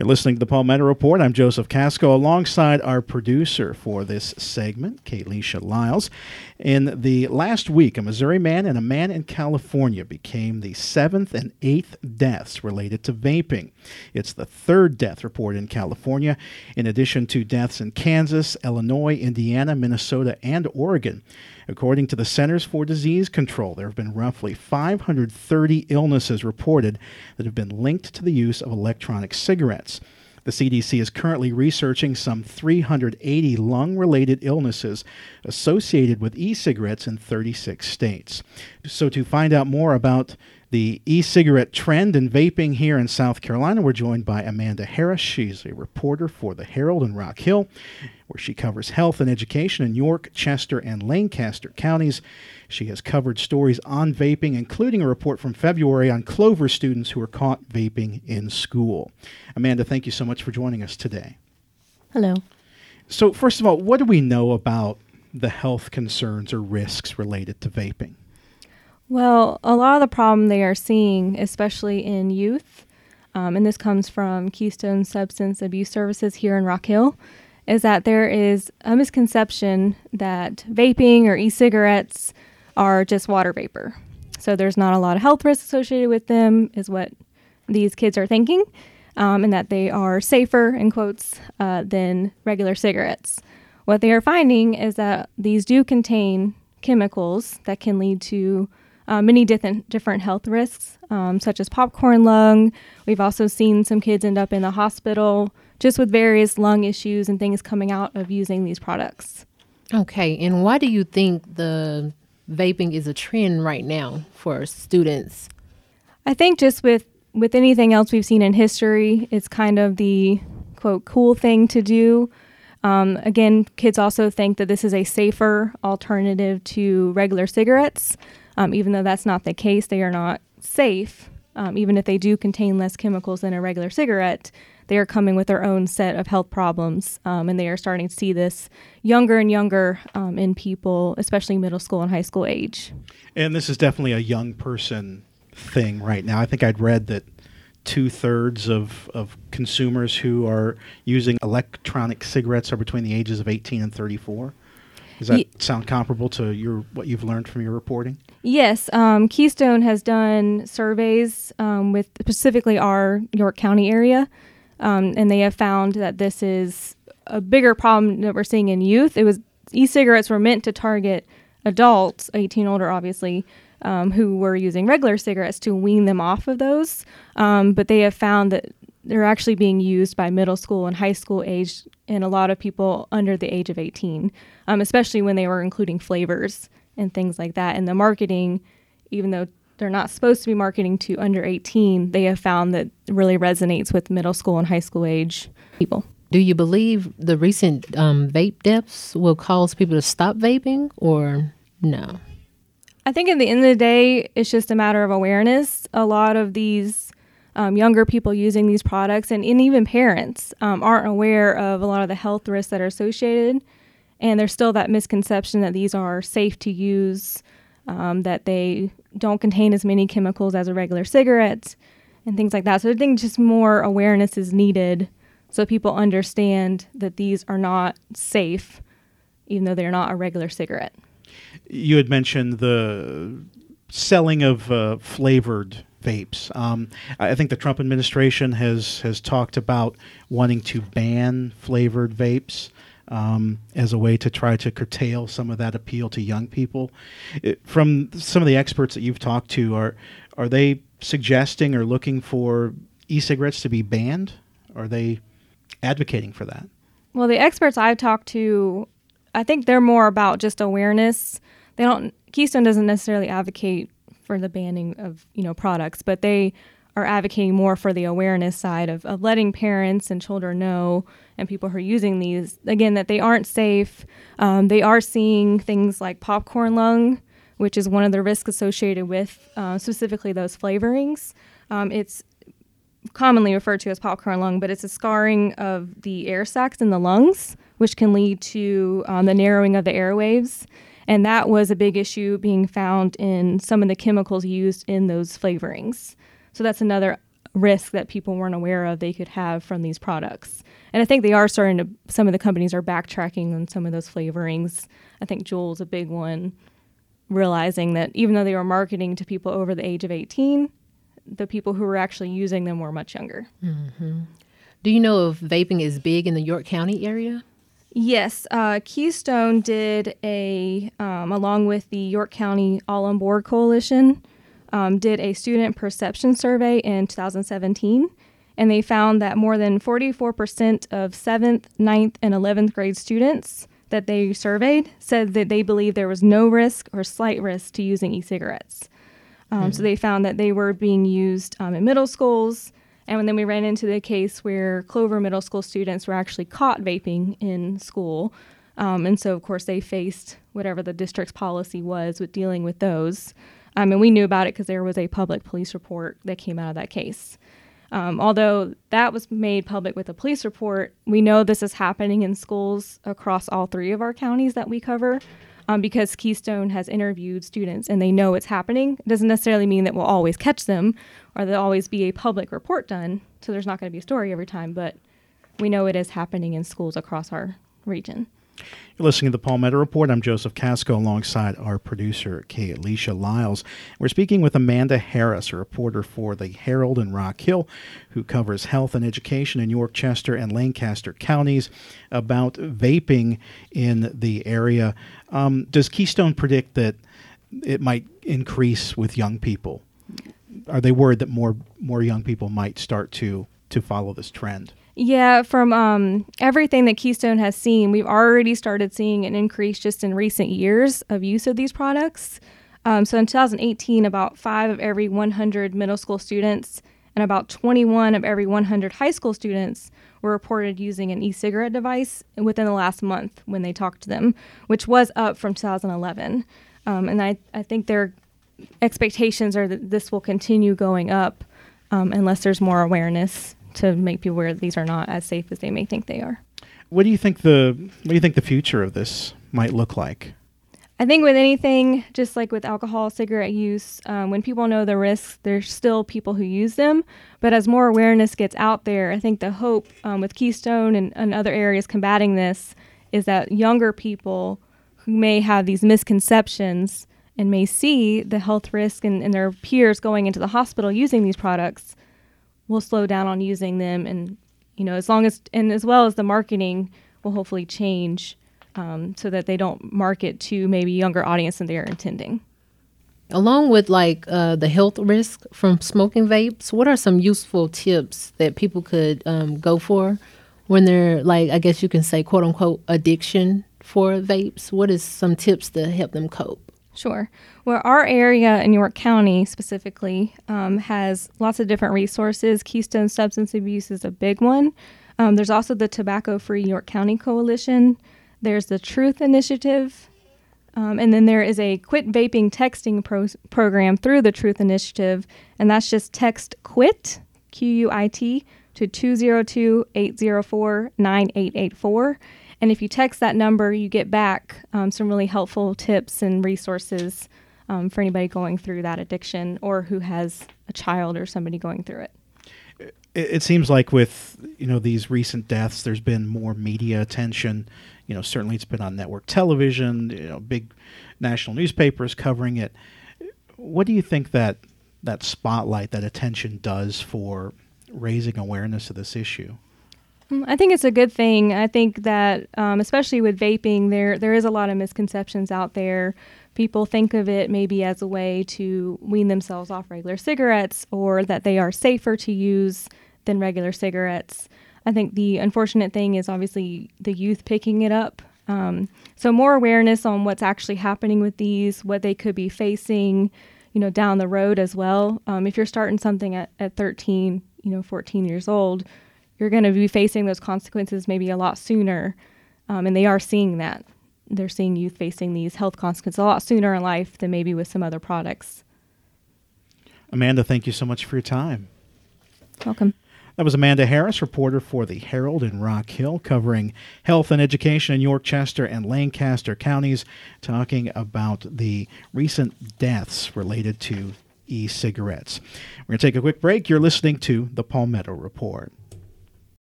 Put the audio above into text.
You're listening to the Palmetto Report. I'm Joseph Casco alongside our producer for this segment, Kayleisha Lyles. In the last week, a Missouri man and a man in California became the seventh and eighth deaths related to vaping. It's the third death report in California, in addition to deaths in Kansas, Illinois, Indiana, Minnesota, and Oregon. According to the Centers for Disease Control, there have been roughly 530 illnesses reported that have been linked to the use of electronic cigarettes. The CDC is currently researching some 380 lung related illnesses associated with e cigarettes in 36 states. So, to find out more about the e cigarette trend and vaping here in South Carolina, we're joined by Amanda Harris. She's a reporter for the Herald in Rock Hill where she covers health and education in York, Chester, and Lancaster counties. She has covered stories on vaping, including a report from February on Clover students who were caught vaping in school. Amanda, thank you so much for joining us today. Hello. So, first of all, what do we know about the health concerns or risks related to vaping? Well, a lot of the problem they are seeing, especially in youth, um, and this comes from Keystone Substance Abuse Services here in Rock Hill, is that there is a misconception that vaping or e cigarettes are just water vapor. So there's not a lot of health risks associated with them, is what these kids are thinking, um, and that they are safer, in quotes, uh, than regular cigarettes. What they are finding is that these do contain chemicals that can lead to uh, many different different health risks, um, such as popcorn lung. We've also seen some kids end up in the hospital just with various lung issues and things coming out of using these products. Okay, and why do you think the vaping is a trend right now for students? I think just with with anything else we've seen in history, it's kind of the quote cool thing to do. Um, again, kids also think that this is a safer alternative to regular cigarettes, um, even though that's not the case. They are not safe, um, even if they do contain less chemicals than a regular cigarette they are coming with their own set of health problems, um, and they are starting to see this younger and younger um, in people, especially middle school and high school age. And this is definitely a young person thing right now. I think I'd read that two thirds of, of consumers who are using electronic cigarettes are between the ages of 18 and 34. Does that sound comparable to your what you've learned from your reporting? Yes, um, Keystone has done surveys um, with specifically our York County area, um, and they have found that this is a bigger problem that we're seeing in youth. It was e-cigarettes were meant to target adults, 18 older, obviously, um, who were using regular cigarettes to wean them off of those. Um, but they have found that they're actually being used by middle school and high school age and a lot of people under the age of 18, um, especially when they were including flavors and things like that. And the marketing, even though they're not supposed to be marketing to under 18, they have found that really resonates with middle school and high school age people. Do you believe the recent um, vape deaths will cause people to stop vaping or no? I think at the end of the day, it's just a matter of awareness. A lot of these um, younger people using these products and, and even parents um, aren't aware of a lot of the health risks that are associated. And there's still that misconception that these are safe to use, um, that they don't contain as many chemicals as a regular cigarette and things like that. So I think just more awareness is needed so people understand that these are not safe, even though they're not a regular cigarette. You had mentioned the selling of uh, flavored vapes. Um, I think the Trump administration has has talked about wanting to ban flavored vapes um, as a way to try to curtail some of that appeal to young people. It, from some of the experts that you've talked to, are are they suggesting or looking for e-cigarettes to be banned? Are they advocating for that? Well, the experts I've talked to, I think they're more about just awareness. They don't. Keystone doesn't necessarily advocate for the banning of you know products, but they are advocating more for the awareness side of, of letting parents and children know and people who are using these again that they aren't safe. Um, they are seeing things like popcorn lung which is one of the risks associated with uh, specifically those flavorings. Um, it's commonly referred to as popcorn lung but it's a scarring of the air sacs in the lungs which can lead to um, the narrowing of the airwaves and that was a big issue being found in some of the chemicals used in those flavorings so that's another risk that people weren't aware of they could have from these products. And I think they are starting to, some of the companies are backtracking on some of those flavorings. I think Juul's a big one, realizing that even though they were marketing to people over the age of 18, the people who were actually using them were much younger. Mm-hmm. Do you know if vaping is big in the York County area? Yes, uh, Keystone did a, um, along with the York County All on Board Coalition, um, did a student perception survey in 2017, and they found that more than 44% of 7th, 9th, and 11th grade students that they surveyed said that they believe there was no risk or slight risk to using e cigarettes. Um, mm-hmm. So they found that they were being used um, in middle schools. And then we ran into the case where Clover Middle School students were actually caught vaping in school. Um, and so, of course, they faced whatever the district's policy was with dealing with those. Um, and we knew about it because there was a public police report that came out of that case. Um, although that was made public with a police report, we know this is happening in schools across all three of our counties that we cover um, because Keystone has interviewed students and they know it's happening. It doesn't necessarily mean that we'll always catch them or there'll always be a public report done. So there's not going to be a story every time, but we know it is happening in schools across our region. You're listening to the Palmetto Report. I'm Joseph Casco alongside our producer, Kay Alicia Lyles. We're speaking with Amanda Harris, a reporter for the Herald in Rock Hill, who covers health and education in York, Chester, and Lancaster counties, about vaping in the area. Um, does Keystone predict that it might increase with young people? Are they worried that more more young people might start to to follow this trend? Yeah, from um, everything that Keystone has seen, we've already started seeing an increase just in recent years of use of these products. Um, so in 2018, about five of every 100 middle school students and about 21 of every 100 high school students were reported using an e cigarette device within the last month when they talked to them, which was up from 2011. Um, and I, I think their expectations are that this will continue going up um, unless there's more awareness to make people aware that these are not as safe as they may think they are. What do you think the what do you think the future of this might look like? I think with anything, just like with alcohol, cigarette use, um, when people know the risks, there's still people who use them. But as more awareness gets out there, I think the hope um, with Keystone and, and other areas combating this is that younger people who may have these misconceptions and may see the health risk and, and their peers going into the hospital using these products will slow down on using them and you know as long as and as well as the marketing will hopefully change um, so that they don't market to maybe younger audience than they are intending. Along with like uh, the health risk from smoking vapes what are some useful tips that people could um, go for when they're like i guess you can say quote unquote addiction for vapes? What is some tips to help them cope Sure. Well, our area in York County specifically um, has lots of different resources. Keystone Substance Abuse is a big one. Um, there's also the Tobacco Free York County Coalition. There's the Truth Initiative. Um, and then there is a quit vaping texting pro- program through the Truth Initiative. And that's just text quit, Q U I T, to 202 804 9884 and if you text that number, you get back um, some really helpful tips and resources um, for anybody going through that addiction or who has a child or somebody going through it. It, it seems like with you know these recent deaths, there's been more media attention. You know, certainly it's been on network television. You know, big national newspapers covering it. What do you think that that spotlight, that attention, does for raising awareness of this issue? I think it's a good thing. I think that, um, especially with vaping, there there is a lot of misconceptions out there. People think of it maybe as a way to wean themselves off regular cigarettes, or that they are safer to use than regular cigarettes. I think the unfortunate thing is obviously the youth picking it up. Um, so more awareness on what's actually happening with these, what they could be facing, you know, down the road as well. Um, if you're starting something at, at 13, you know, 14 years old, you're going to be facing those consequences maybe a lot sooner. Um, and they are seeing that. They're seeing youth facing these health consequences a lot sooner in life than maybe with some other products. Amanda, thank you so much for your time. Welcome. That was Amanda Harris, reporter for the Herald in Rock Hill, covering health and education in York, Chester, and Lancaster counties, talking about the recent deaths related to e cigarettes. We're going to take a quick break. You're listening to the Palmetto Report.